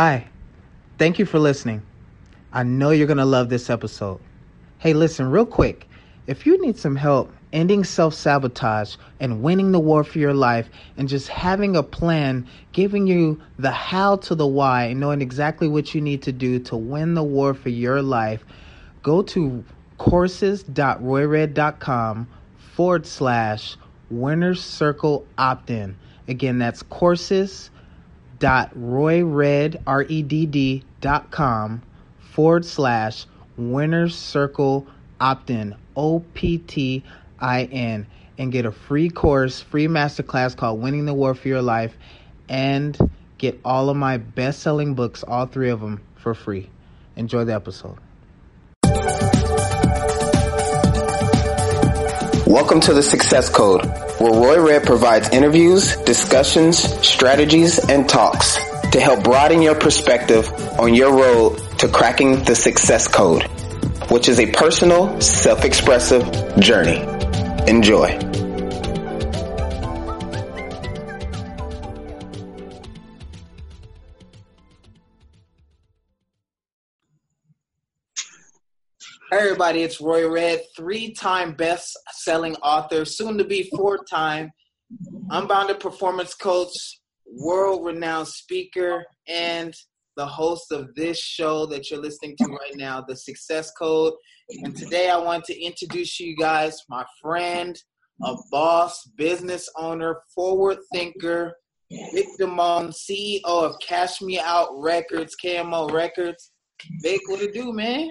Hi. Thank you for listening. I know you're going to love this episode. Hey, listen, real quick. If you need some help ending self sabotage and winning the war for your life and just having a plan, giving you the how to the why, and knowing exactly what you need to do to win the war for your life, go to courses.royredd.com forward slash winners circle opt in. Again, that's courses.royredd.com forward slash winners circle opt in. O P T I N. And get a free course, free masterclass called Winning the War for Your Life, and get all of my best selling books, all three of them, for free. Enjoy the episode. Welcome to the Success Code, where Roy Redd provides interviews, discussions, strategies, and talks to help broaden your perspective on your road to cracking the Success Code, which is a personal, self-expressive journey. Enjoy. Everybody, it's Roy Redd, three-time best-selling author, soon to be four-time unbounded performance coach, world-renowned speaker, and the host of this show that you're listening to right now, The Success Code. And today I want to introduce you guys my friend, a boss, business owner, forward thinker, Vick Damone, CEO of Kash Me Out Records, KMO Records. Vick, what it do, man?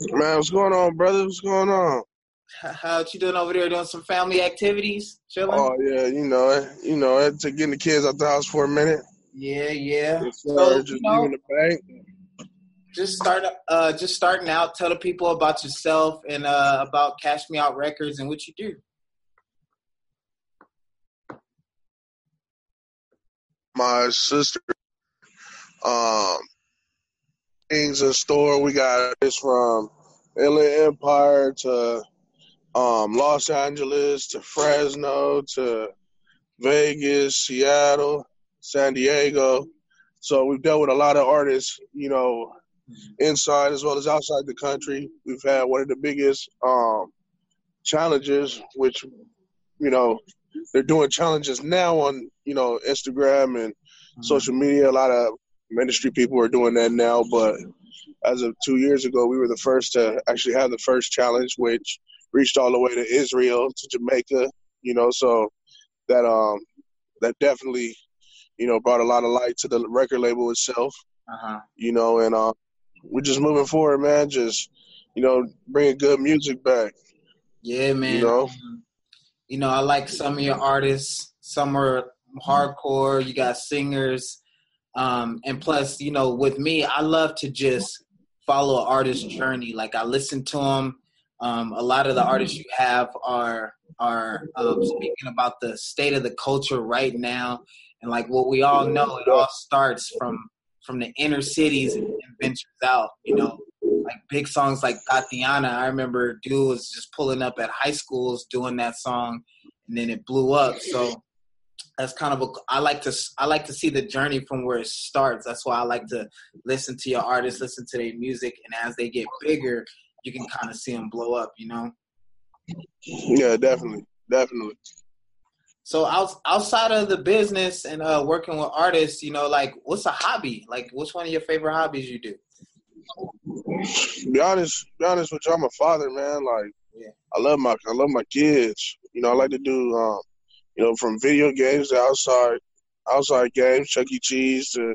Man, what's going on, brother? What's going on? How you doing over there? Doing some family activities? Chilling? Oh yeah, you know, you know, to getting the kids out the house for a minute. Yeah, yeah. So, just you know, the bank. Just start, uh, just starting out. Tell the people about yourself and uh, about Kash Me Out Records and what you do. My sister, um, things in store. We got this from Inland Empire to um, Los Angeles to Fresno to Vegas, Seattle, San Diego. So we've dealt with a lot of artists, you know, inside as well as outside the country. We've had one of the biggest um, challenges, which, you know, they're doing challenges now on, you know, Instagram and mm-hmm. social media. A lot of ministry people are doing that now, but as of two years ago, we were the first to actually have the first challenge, which reached all the way to Israel, to Jamaica. You know, so that um that definitely you know brought a lot of light to the record label itself. Uh-huh. You know, and uh, we're just moving forward, man. Just you know, bringing good music back. Yeah, man. You know, you know, I like some of your artists. Some are hardcore. You got singers um, and plus, you know, with me, I love to just follow an artist's journey. Like I listen to them. Um, a lot of the artists you have are are um, speaking about the state of the culture right now, and like what we all know, it all starts from from the inner cities and, ventures out. You know, like big songs like Tatiana. I remember dude was just pulling up at high schools doing that song, and then it blew up. So that's kind of a I like to I like to see the journey from where it starts. That's why I like to listen to your artists, listen to their music, and as they get bigger, you can kind of see them blow up. You know. Yeah, definitely, definitely. So out, outside of the business and uh, working with artists, you know, like what's a hobby? Like, what's one of your favorite hobbies you do? Be honest, be honest with you, I'm a father, man. Like, yeah. I love my I love my kids. You know, I like to do um, you know, from video games to outside outside games, Chuck E. Cheese to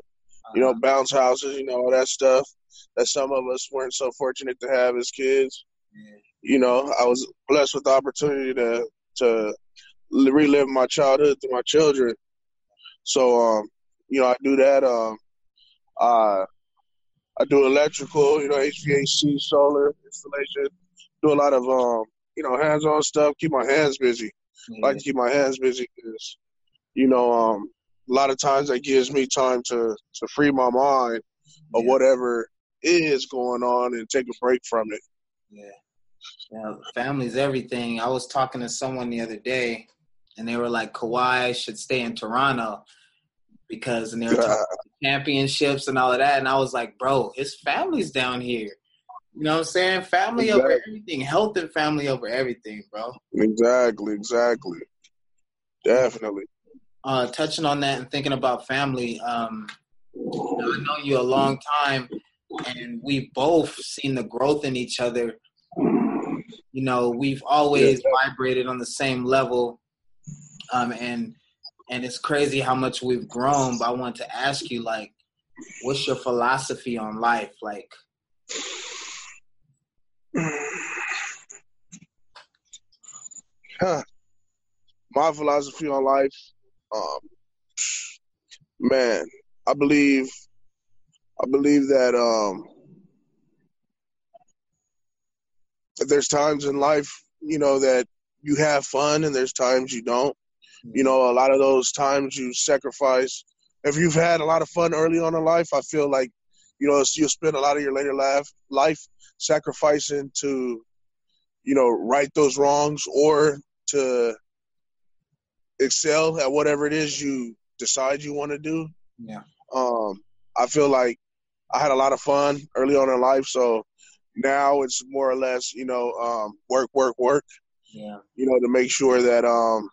you know, uh-huh. bounce houses, you know, all that stuff that some of us weren't so fortunate to have as kids. Yeah. You know, I was blessed with the opportunity to to relive my childhood through my children. So, um, you know, I do that. Um, I I do electrical, you know, HVAC, solar installation. Do a lot of um, you know, hands-on stuff. Keep my hands busy. I like to keep my hands busy because, you know, um, a lot of times that gives me time to to free my mind of whatever is going on and take a break from it. Yeah. Yeah, family's everything. I was talking to someone the other day, and they were like, Kawhi should stay in Toronto because and they were talking about championships and all of that, and I was like, bro, his family's down here. You know what I'm saying? Family exactly. over everything, health and family over everything, bro. Exactly, exactly. Definitely. Uh, touching on that and thinking about family, um, I've known you a long time, and we've both seen the growth in each other. You know, we've always yeah. vibrated on the same level, um, and and it's crazy how much we've grown. But I want to ask you, like, what's your philosophy on life? Like. my philosophy on life, um, man, I believe, I believe that um, there's times in life, you know, that you have fun, and there's times you don't. You know, a lot of those times you sacrifice. If you've had a lot of fun early on in life, I feel like, you know, you'll spend a lot of your later life life sacrificing to, you know, right those wrongs or to excel at whatever it is you decide you want to do. Yeah. Um, I feel like I had a lot of fun early on in life, so now it's more or less, you know, um, work, work, work. Yeah. You know, to make sure that um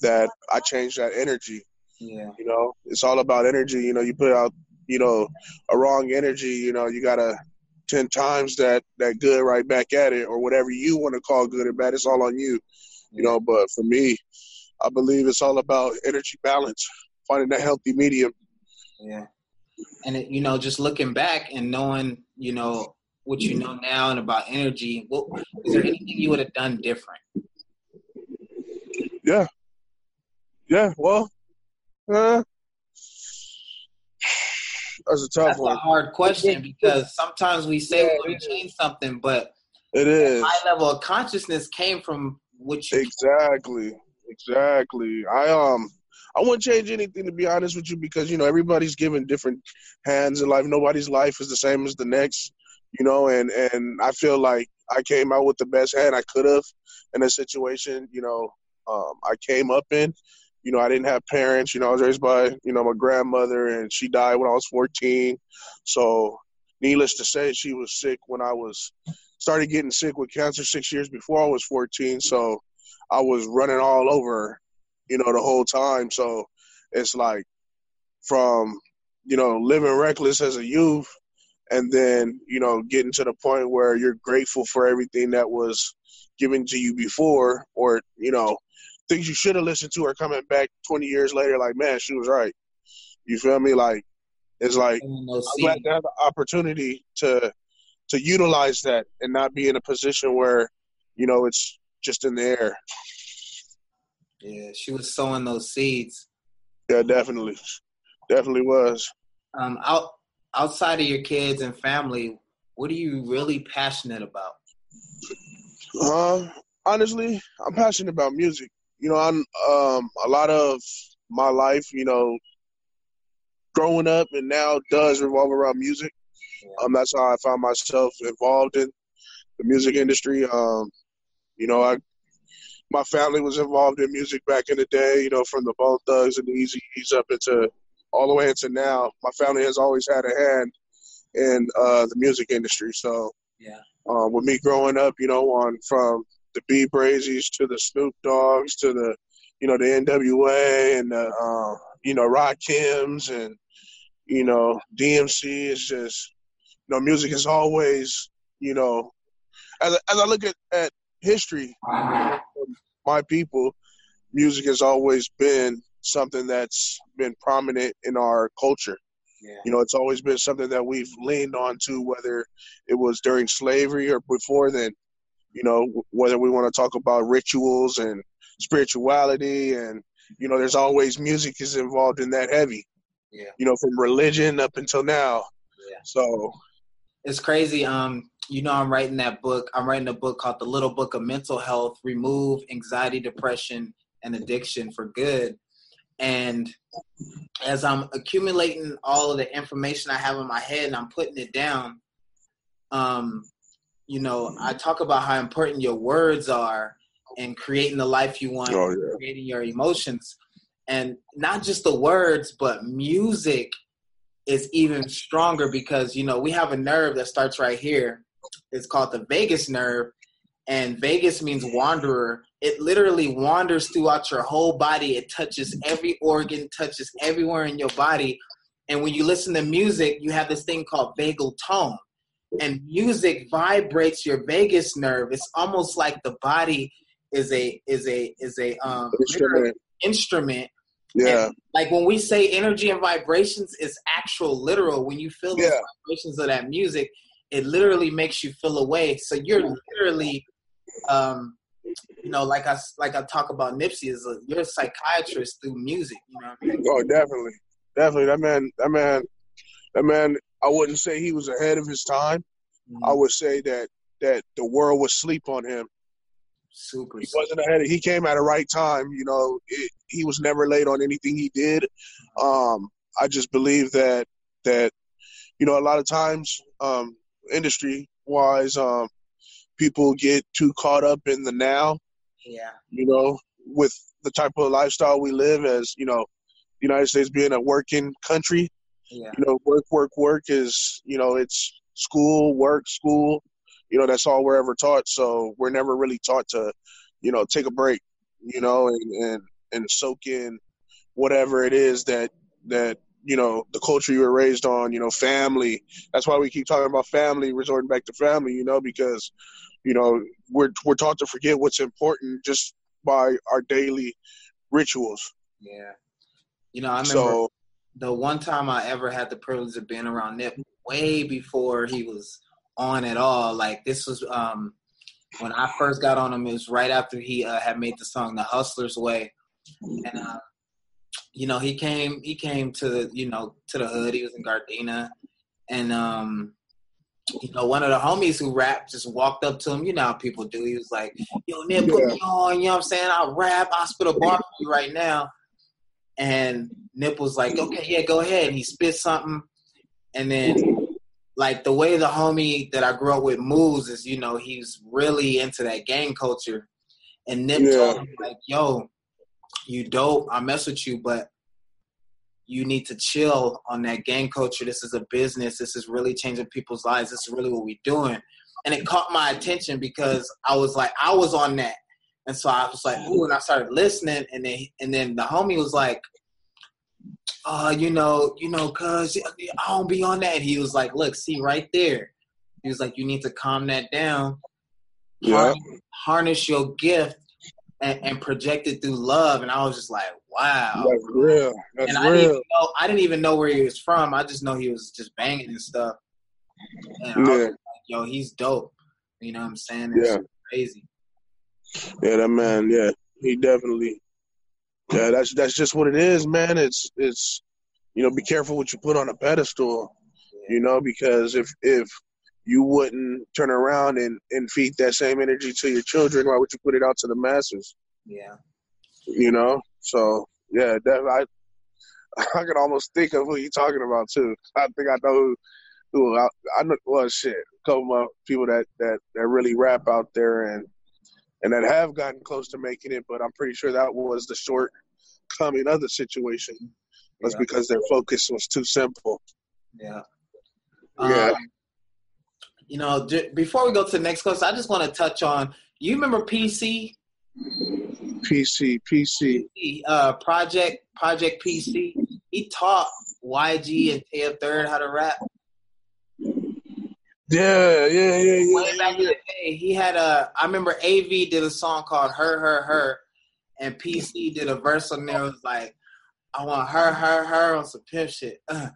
that I change that energy. Yeah. You know, it's all about energy. You know, you put out, you know, a wrong energy, you know, you gotta ten times that that good right back at it or whatever you want to call good or bad. It's all on you. You know, but for me, I believe it's all about energy balance, finding that healthy medium. Yeah. And it, you know, just looking back and knowing, you know, what you know now and about energy, what is there anything you would have done different? Yeah. Yeah, well, uh, that's a tough that's one. a hard question because sometimes we say yeah, we want to change something, but it is high level of consciousness came from what you exactly, exactly. I um, I wouldn't change anything to be honest with you because you know everybody's given different hands in life. Nobody's life is the same as the next, you know. And and I feel like I came out with the best hand I could have in a situation, you know, um, I came up in you know, I didn't have parents. You know, I was raised by, you know, my grandmother, and she died when I was 14. So, needless to say, she was sick when I was started getting sick with cancer six years before I was 14. So, I was running all over, you know, the whole time. So, it's like from, you know, living reckless as a youth, and then, you know, getting to the point where you're grateful for everything that was given to you before, or you know things you should have listened to are coming back 20 years later like man she was right. You feel me? Like it's like i'm glad to have the opportunity to to utilize that and not be in a position where you know it's just in the air. Yeah she was sowing those seeds. Yeah definitely. Definitely was. Um out outside of your kids and family what are you really passionate about? Um honestly i'm passionate about music you know, I'm um, a lot of my life, you know, growing up and now does revolve around music. Um, that's how I found myself involved in the music industry. Um, you know, I my family was involved in music back in the day. You know, from the Bone Thugs and the Easy E's up into all the way into now. My family has always had a hand in uh, the music industry. So, yeah, uh, with me growing up, you know, on from the B Brazies to the Snoop Doggs to the you know the NWA and the uh, you know Rakims and you know DMC. is just you know music is always you know as as I look at at history, my people, music has always been something that's been prominent in our culture. Yeah. You know, it's always been something that we've leaned on to, whether it was during slavery or before then you know, whether we want to talk about rituals and spirituality and, you know, there's always music is involved in that heavy. Yeah. You know, from religion up until now. Yeah. So it's crazy. Um, you know, I'm writing that book. I'm writing a book called The Little Book of Mental Health: Remove Anxiety, Depression, and Addiction for Good. And as I'm accumulating all of the information I have in my head and I'm putting it down, um, you know, I talk about how important your words are in creating the life you want, oh, yeah. creating your emotions. and not just the words, but music is even stronger because you know we have a nerve that starts right here. It's called the vagus nerve, and vagus means wanderer. It literally wanders throughout your whole body. It touches every organ, touches everywhere in your body. And when you listen to music, you have this thing called vagal tone. And music vibrates your vagus nerve. It's almost like the body is a is a is a um Instrument. instrument. Yeah. And, like when we say energy and vibrations, it's actual literal. When you feel the Yeah. vibrations of that music, it literally makes you feel away. So you're literally um you know, like I like I talk about Nipsey is a, you're a psychiatrist through music. You know what I mean? Oh, definitely, definitely. That man, that man, that man. I wouldn't say he was ahead of his time. I would say that that the world was sleep on him. super. He wasn't ahead. Of, he came at the right time. You know, it, he was never late on anything he did. Um, I just believe that that you know a lot of times, um, industry wise, um, people get too caught up in the now. Yeah. You know, with the type of lifestyle we live as you know, the United States being a working country. Yeah. you know, work, work, work is, you know, it's school, work, school. You know, that's all we're ever taught. So we're never really taught to, you know, take a break, you know, and and and soak in whatever it is that that you know the culture you were raised on. You know, family. That's why we keep talking about family, resorting back to family. You know, because you know we're we're taught to forget what's important just by our daily rituals. Yeah. You know, I remember So the one time I ever had the privilege of being around Nip way before he was on at all. Like this was um when I first got on him. It was right after he uh, had made the song "The Hustler's Way," and uh, you know he came he came to the you know to the hood. He was in Gardena, and um you know one of the homies who rapped just walked up to him. You know how people do. He was like, "Yo, Nip, put me on." You know what I'm saying? I'll rap. I'll spit a bar for you right now. And Nip was like, okay, yeah, go ahead. And he spit something. And then, like, the way the homie that I grew up with moves is, you know, he's really into that gang culture. And Nip Yeah. told him, like, yo, you dope. I mess with you, but you need to chill on that gang culture. This is a business. This is really changing people's lives. This is really what we're doing. And it caught my attention because I was like, I was on that. And so I was like, ooh, and I started listening, and then and then the homie was like, uh, you know, you know, cuz I don't be on that. He was like, look, see right there. He was like, you need to calm that down. yeah, Harness, harness your gift and, and project it through love. And I was just like, wow. that's real. That's and I didn't, even real. know, I didn't even know where he was from. I just know he was just banging and stuff. And Yeah. like, yo, he's dope. You know what I'm saying? It's Yeah. crazy. Yeah, that man. Yeah, he definitely. Yeah, that's that's just what it is, man. It's it's, you know, be careful what you put on a pedestal. You know, because if if you wouldn't turn around and and feed that same energy to your children, why would you put it out to the masses? Yeah. You know. So yeah, that I I can almost think of who you're talking about too. I think I know who. who I, I know. Well, shit, a couple of people that that that really rap out there and and that have gotten close to making it, but I'm pretty sure that was the shortcoming of the situation was Yeah. because their focus was too simple. Yeah. Yeah. Um, you know, j- before we go to the next question, I just want to touch on. You remember PC, PC, PC. uh, Project Project PC? He taught YG and Tia Third how to rap. Yeah, yeah, yeah, yeah. Way back in the day, he had a. I remember AV did a song called "Her, Her, Her," and PC did a verse on there. It was like, "I want her, her, her" on some pimp shit. Uh,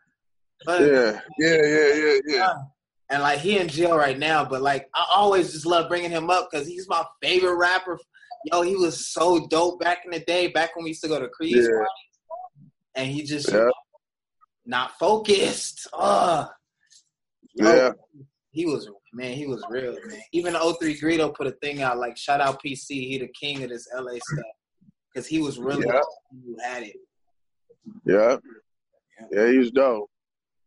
Yeah, yeah, yeah, yeah, yeah. and like he in jail right now, but like I always just love bringing him up because he's my favorite rapper. Yo, he was so dope back in the day, back when we used to go to Creed's Yeah. parties, and he just Yeah. not focused. Ugh. Yeah, he was man, he was real man. Even the 03 Greedo put a thing out like shout out PC, he the king of this LA stuff because he was really Yeah. who had it. yeah, yeah. He was dope.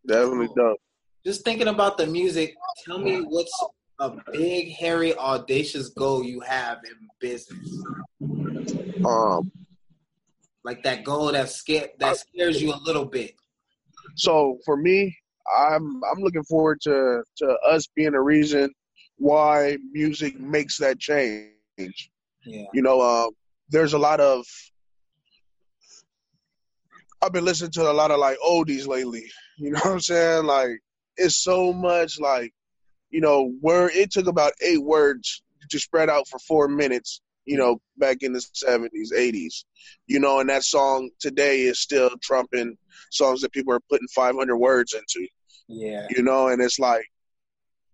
Definitely dope. Just thinking about the music, tell me what's a big, hairy, audacious goal you have in business. Um, Like that goal that scare that scares you a little bit. So for me, I'm I'm looking forward to to us being a reason why music makes that change. Yeah. You know, uh, there's a lot of I've been listening to a lot of like oldies lately. You know what I'm saying? Like it's so much like, you know, where it took about eight words to spread out for four minutes, you know, back in the seventies, eighties. You know, and that song today is still trumping songs that people are putting five hundred words into. Yeah. You know, and it's like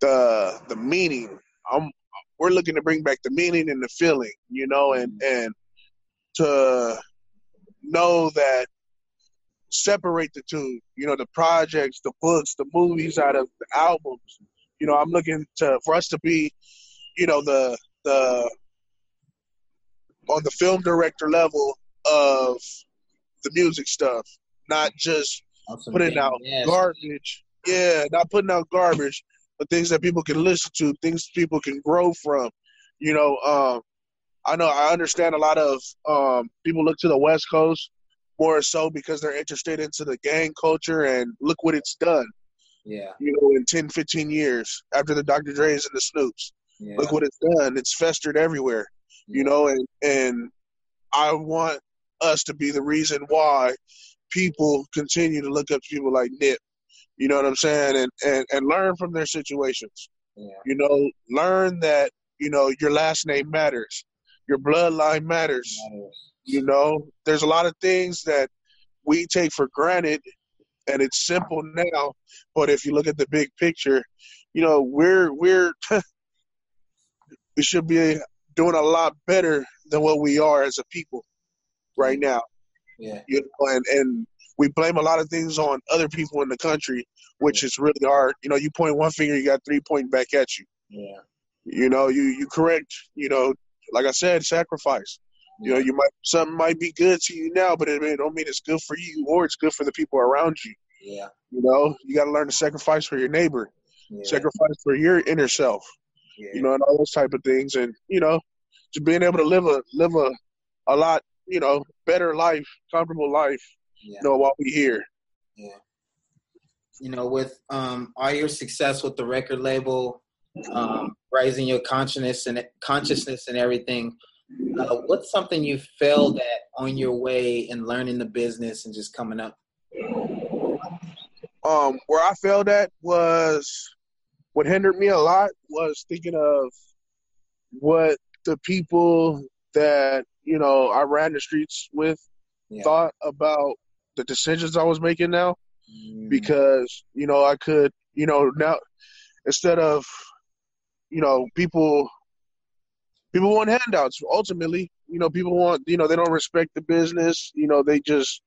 the the meaning. I'm we're looking to bring back the meaning and the feeling, you know, and mm-hmm. and to know that separate the two, you know, the projects, the books, the movies out of the albums. You know, I'm looking to for us to be, you know, the the on the film director level of the music stuff, not just Awesome. putting out Yes. garbage. Yeah, not putting out garbage, but things that people can listen to, things people can grow from. You know, um, I know I understand a lot of um, people look to the West Coast more so because they're interested into the gang culture and look what it's done. Yeah. You know, in 10, 15 years after the Dr. Dre's and the Snoops, Yeah. look what it's done. It's festered everywhere. You know, and and I want us to be the reason why people continue to look up to people like Nip. You know what I'm saying? And and, and learn from their situations. Yeah. You know, learn that, you know, your last name matters. Your bloodline matters. You know, there's a lot of things that we take for granted and it's simple now, but if you look at the big picture, you know, we're we're we should be doing a lot better than what we are as a people right mm. now. Yeah. You know, and and we blame a lot of things on other people in the country, which is really hard. You know, you point one finger, you got three pointing back at you. Yeah. You know, you you correct. You know, like I said, sacrifice. You know, you might something might be good to you now, but it may- don't mean it's good for you or it's good for the people around you. Yeah. You know, you got to learn to sacrifice for your neighbor, Yeah. sacrifice for your inner self. yeah. You know, and all those type of things, and you know, just being able to live a live a a lot, you know, better life, comfortable life. Yeah. You know, while we here. Yeah. You know, with um, all your success with the record label, um, raising your consciousness and consciousness and everything, uh, what's something you failed at on your way in learning the business and just coming up? um, where I failed at was what hindered me a lot was thinking of what the people that you know I ran the streets with Yeah. thought about the decisions I was making now Mm, because you know I could you know now instead of you know people people want handouts. Ultimately you know people want you know they don't respect the business. You know they just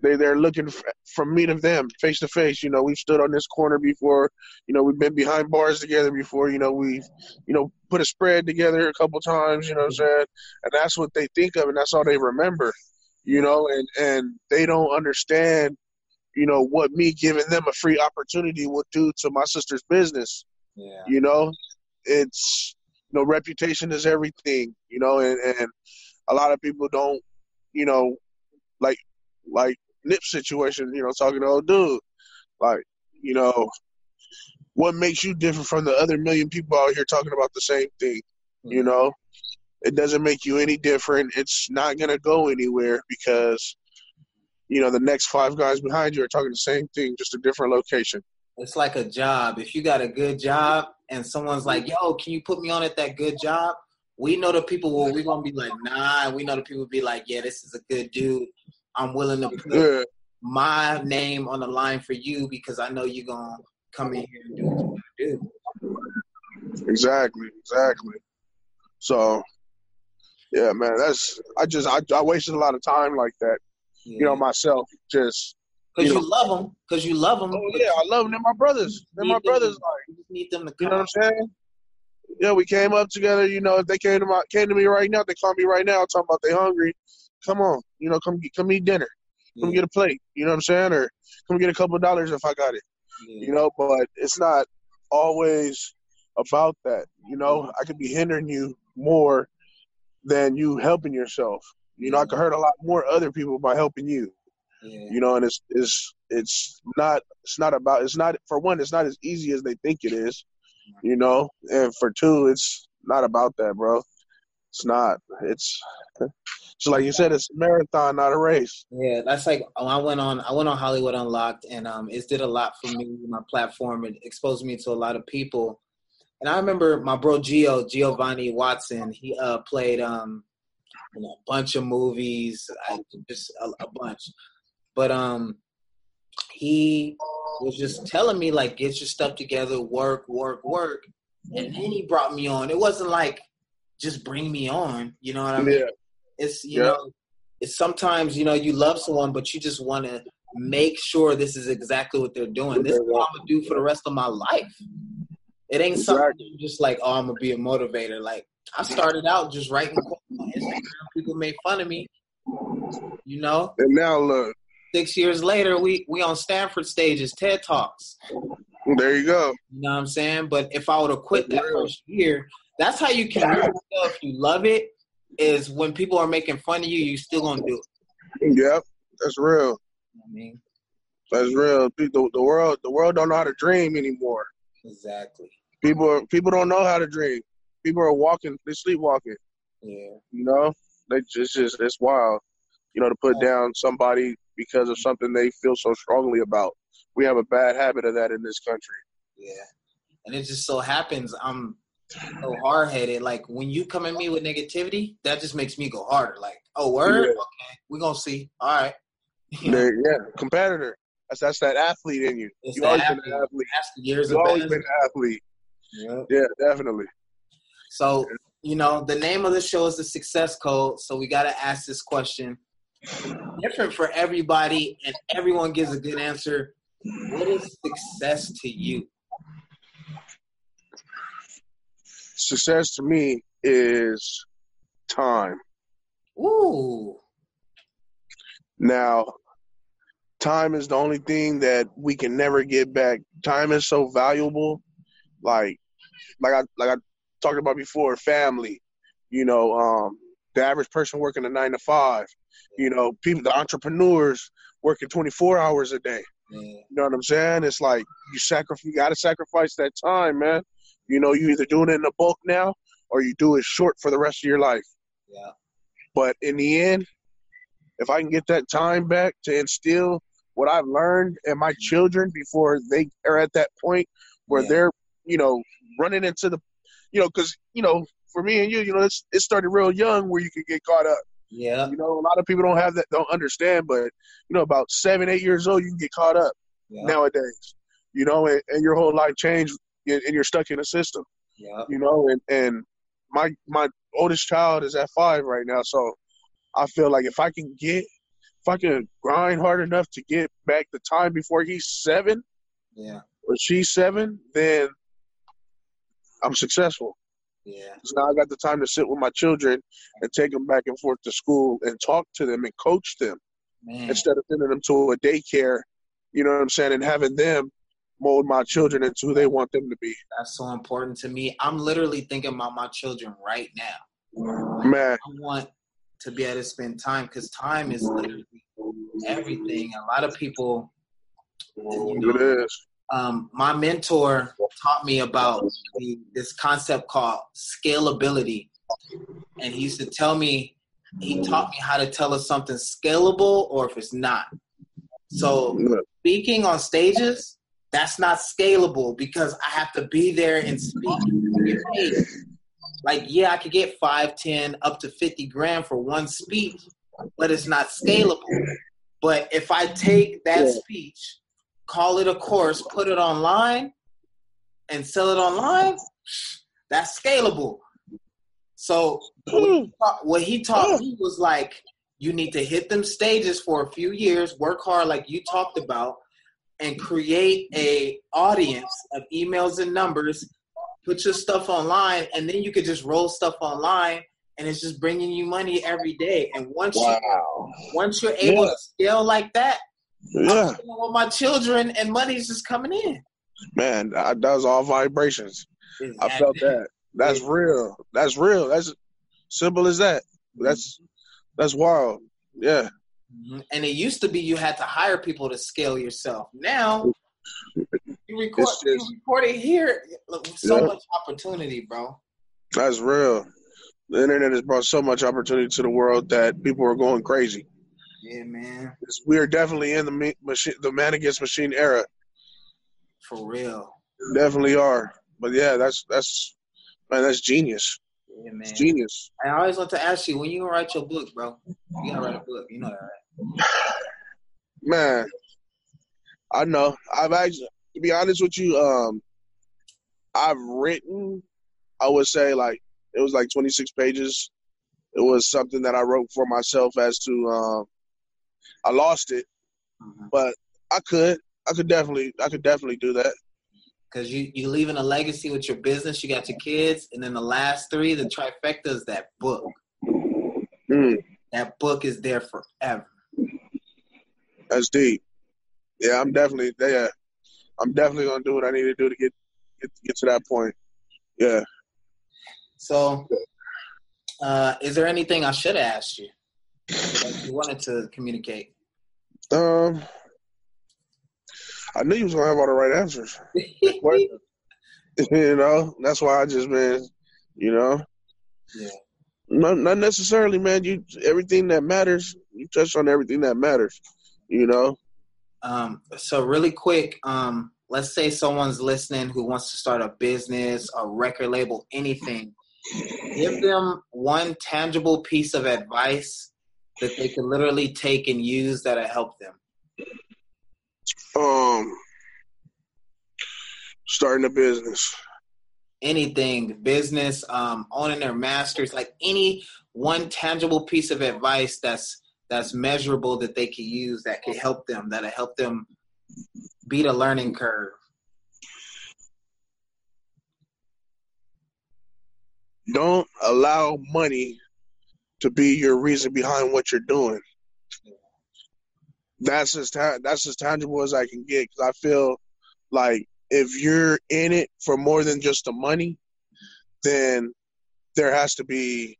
they they're looking f- from me to them face to face. You know we've stood on this corner before. You know we've been behind bars together before. You know we've you know put a spread together a couple times you know what i'm saying? And that's what they think of and that's all they remember you know and and they don't understand you know what me giving them a free opportunity will do to my sister's business. Yeah. you know it's you know reputation is everything you know and, and a lot of people don't you know like like nip situation you know talking to old dude. Like you know what makes you different from the other million people out here talking about the same thing you mm-hmm. know it doesn't make you any different it's not going to go anywhere because you know the next five guys behind you are talking the same thing just a different location It's like a job. If you got a good job and someone's like, "Yo, can you put me on at that good job?" We know the people where we're gonna be like, "Nah." and We know the people be like, "Yeah, this is a good dude. I'm willing to put yeah my name on the line for you because I know you're gonna come in here and do what you do." Exactly, exactly. So, yeah, man, that's I just I, I wasted a lot of time like that. Yeah. You know, myself just. Cause you you, love them. Cause you love them. Oh yeah, I love them. They're my brothers. They're my brothers. Like, You just need them to you know what I'm saying? Yeah, we came up together. You know, if they came to my came to me right now, they call me right now, talking about they hungry. Come on, you know, come come eat dinner. Come Yeah, get a plate. You know what I'm saying? Or come get a couple of dollars if I got it. yeah. you know but it's not always about that you know mm-hmm. i could be hindering you more than you helping yourself You know, I could hurt a lot more other people by helping you. Yeah. You know, and it's it's it's not it's not about it's not for one it's not as easy as they think it is. You know, and for two, it's not about that, bro. It's not. It's like you said, it's a marathon, not a race. Yeah, that's like oh, I went on I went on Hollywood Unlocked and um it did a lot for me my platform. It exposed me to a lot of people. And I remember my bro Gio, Giovanni Watson, he uh played um you know, a bunch of movies, I, just a, a bunch. But um he was just telling me like get your stuff together, work, work, work. And then he brought me on. It wasn't like just bring me on, you know what I mean? Yeah. It's you Yeah. know, it's sometimes you know you love someone, but you just want to make sure this is exactly what they're doing. This is what I'm gonna do for the rest of my life. It ain't something just like, oh, I'm gonna be a motivator. Like I started out just writing on Instagram. People made fun of me. You know, And now look, six years later, we we on Stanford stages, TED talks. there you go. You know what I'm saying? But if I would have quit that That's first year, that's how you can really tell if you love it. Is when people are making fun of you, you still gonna do it. Yep, that's real. You know I mean, That's real. The, the world, the world don't know how to dream anymore. exactly. People, are, people don't know how to dream. People are walking, they sleepwalking. Yeah, You know, they just, just it's wild. You know, to put down somebody because of something they feel so strongly about. We have a bad habit of that in this country. yeah. And it just so happens I'm so hard headed. Like when you come at me with negativity, that just makes me go harder. Like, oh, word, Yeah. okay, we're gonna see. All right. Yeah, competitor. That's that's that athlete in you. It's you always been athlete. an athlete. that's years You of always been. been an athlete. Yeah, definitely. So, you know, the name of the show is the success code. So we got to ask this question. Different for everybody, and everyone gives a good answer. What is success to you? Success to me is time. Ooh, Now, time is the only thing that we can never get back. Time is so valuable. Like, like I like I talked about before, family. You know, um, the average person working a nine to five. You know, people, the entrepreneurs working twenty four hours a day. man. You know what I'm saying? It's like you sacrifice. You got to sacrifice that time, man. You know, you either doing it in the bulk now, or you do it short for the rest of your life. Yeah, But in the end, if I can get that time back to instill what I've learned in my children before they are at that point where Yeah. they're, you know, running into the, you know, because you know, for me and you, you know, it's, it started real young where you could get caught up. yeah, You know, a lot of people don't have that, don't understand, but you know, about seven, eight years old, you can get caught up yeah, nowadays. You know, and, and your whole life changed, and and you're stuck in a system yeah, you know, and, and my my oldest child is at five right now, so I feel like if I can get if I can grind hard enough to get back the time before he's seven yeah, or she's seven, then I'm successful. yeah, So now I got the time to sit with my children and take them back and forth to school and talk to them and coach them man. instead of sending them to a daycare. You know what I'm saying? And having them mold my children into who they want them to be. That's so important to me. I'm literally thinking about my children right now. Man, I want to be able to spend time because time is literally everything. A lot of people, you know, it is. Um, my mentor taught me about the, this concept called scalability. And he used to tell me, he taught me how to tell if something's scalable or if it's not. So speaking on stages, that's not scalable because I have to be there and speak and get paid. Like, yeah, I could get five, ten, up to 50 grand for one speech, but it's not scalable. But if I take that speech, call it a course, put it online, and sell it online, that's scalable. So what he hmm. taught, what he taught hmm. me was like, you need to hit them stages for a few years, work hard like you talked about, and create a audience of emails and numbers. Put your stuff online, and then you could just roll stuff online, and it's just bringing you money every day. And once you once you're able Yeah. to scale like that, Yeah, with my children, and money's just coming in. man, that was all vibrations. I felt that. That's real. That's real. That's simple as that. That's That's wild. Yeah. Mm-hmm. And it used to be you had to hire people to scale yourself. Now you record, just, you record it here. So yeah. much opportunity, bro. That's real. The internet has brought so much opportunity to the world that people are going crazy. Yeah, man. We are definitely in the machine, the man against machine era. For real. Definitely are. But yeah, that's that's man, that's genius. Yeah, man. It's genius. I always want to ask you when you gonna write your book, bro. You gotta write a book. You know that, right? Man, I know. I've actually, to be honest with you, um, I've written. I would say like it was like 26 pages. It was something that I wrote for myself as to. Um, I lost it, mm-hmm. but I could. I could definitely. I could definitely do that because you you leaving a legacy with your business. You got your kids, and then the last three, the trifecta is that book. Mm. That book is there forever. That's deep. Yeah, I'm definitely yeah. I'm definitely gonna do what I need to do to get get, get to that point. Yeah. So, uh, is there anything I should have asked you you wanted to communicate? Um, I knew you was gonna have all the right answers. you know, that's why I just been, you know. Yeah. Not not necessarily, man. You everything that matters. You touched on everything that matters. You know. Um. So really quick. Um. Let's say someone's listening who wants to start a business, a record label, anything. Give them one tangible piece of advice that they can literally take and use that'll help them. Um, starting a business. Anything, business, um, owning their masters, like any one tangible piece of advice that's that's measurable that they can use that can help them, that'll help them beat a learning curve. Don't allow money to be your reason behind what you're doing that's as ta- that's as tangible as I can get because I feel like if you're in it for more than just the money, then there has to be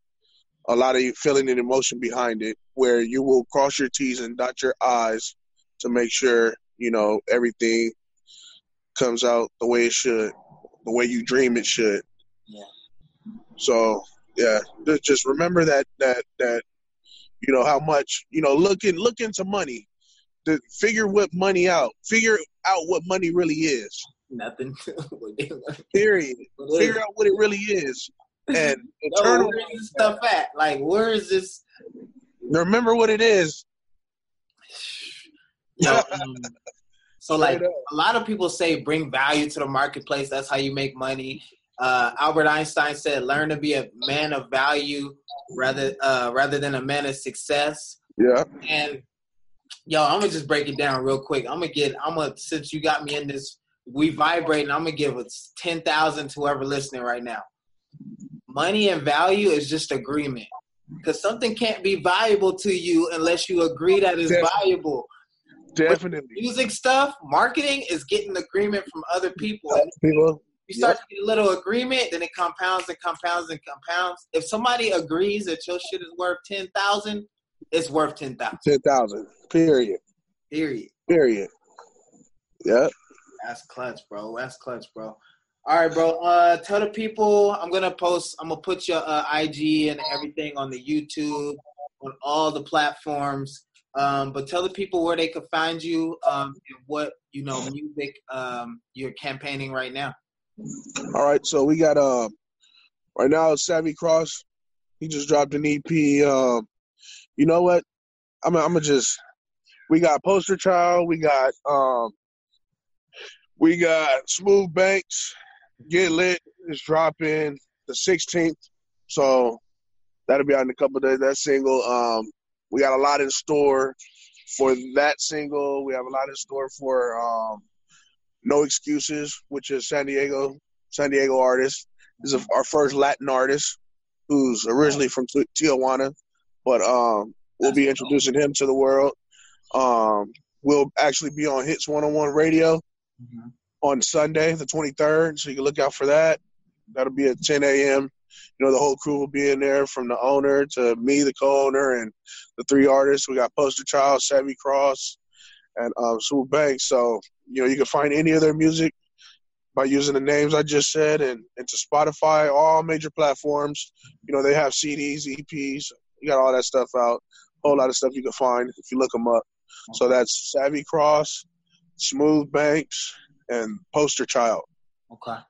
a lot of feeling and emotion behind it where you will cross your T's and dot your I's to make sure, you know, everything comes out the way it should, the way you dream it should. Yeah. So yeah, just remember that that that you know how much you know look in look into money to figure what money out. Figure out what money really is. Nothing. Period. figure out what it really is. And no, where is this stuff at? Like, where is this? Remember what it is. Yo, um, so like a lot of people say bring value to the marketplace. That's how you make money. Uh, Albert Einstein said, "Learn to be a man of value rather uh, rather than a man of success." Yeah. And yo, I'm gonna just break it down real quick. I'm gonna get, I'm gonna since you got me in this, we vibrating. I'm gonna give it ten thousand to whoever listening right now. Money and value is just agreement, because something can't be valuable to you unless you agree that it's Definitely. valuable. Definitely. music stuff, marketing is getting agreement from other people. People. You start yep. to get a little agreement, then it compounds and compounds and compounds. If somebody agrees that your shit is worth ten thousand, it's worth ten thousand. Ten thousand. Period. Period. Period. Yep. That's clutch, bro. That's clutch, bro. All right, bro. Uh, tell the people I'm gonna post. I'm gonna put your uh, IG and everything on the YouTube, on all the platforms. Um, but tell the people where they could find you um, and what you know music um, you're campaigning right now. All right, so we got um right now Savvy Cross. He just dropped an EP. Um, you know what? I'm I'm gonna just we got Poster Child, we got um we got Smooth Banks, Get Lit is dropping the 16th, so that'll be out in a couple days. That single, um, we got a lot in store for that single. We have a lot in store for um, No Excuses, which is San Diego San Diego artist. This is our first Latin artist who's originally from Tijuana, but um, we'll be introducing him to the world. Um, we'll actually be on Hits 101 Radio mm-hmm. on Sunday, the 23rd, so you can look out for that. That'll be at 10 a.m. You know, the whole crew will be in there from the owner to me, the co-owner, and the three artists. We got Poster Child, Savvy Cross, and um, Sue Banks. So you know, you can find any of their music by using the names I just said, and into Spotify, all major platforms. You know, they have CDs, EPs. You got all that stuff out. A whole lot of stuff you can find if you look them up. So that's Savvy Cross, Smooth Banks, and Poster Child. Okay.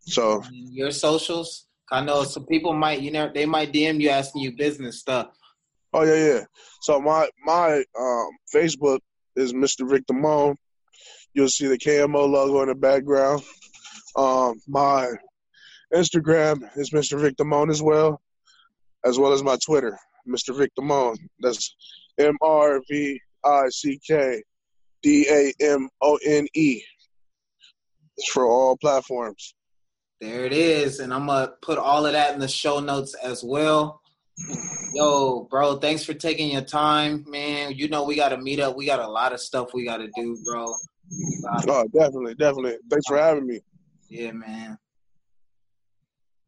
So your socials. I know some people might, you know, they might DM you asking you business stuff. Oh yeah, yeah. So my my um, Facebook is Mr. Vick Damone. You'll see the KMO logo in the background. Um, my Instagram is Mr. Vick Damone as well, as well as my Twitter, Mr. Vick Damone. That's M R V I C K D A M O N E. It's for all platforms. There it is. And I'm going to put all of that in the show notes as well. Yo, bro, thanks for taking your time, man. You know we got to meet up. We got a lot of stuff we got to do, bro. Oh, definitely, definitely. Thanks for having me. Yeah, man.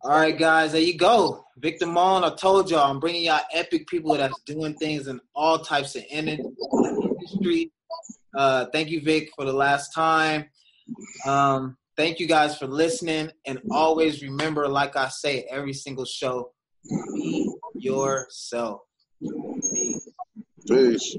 All right, guys, there you go. Vick Damone, I told y'all, I'm bringing y'all epic people that's doing things in all types of industry. Uh, thank you, Vick, for the last time. Um, thank you guys for listening. And always remember, like I say every single show, be yourself. Peace.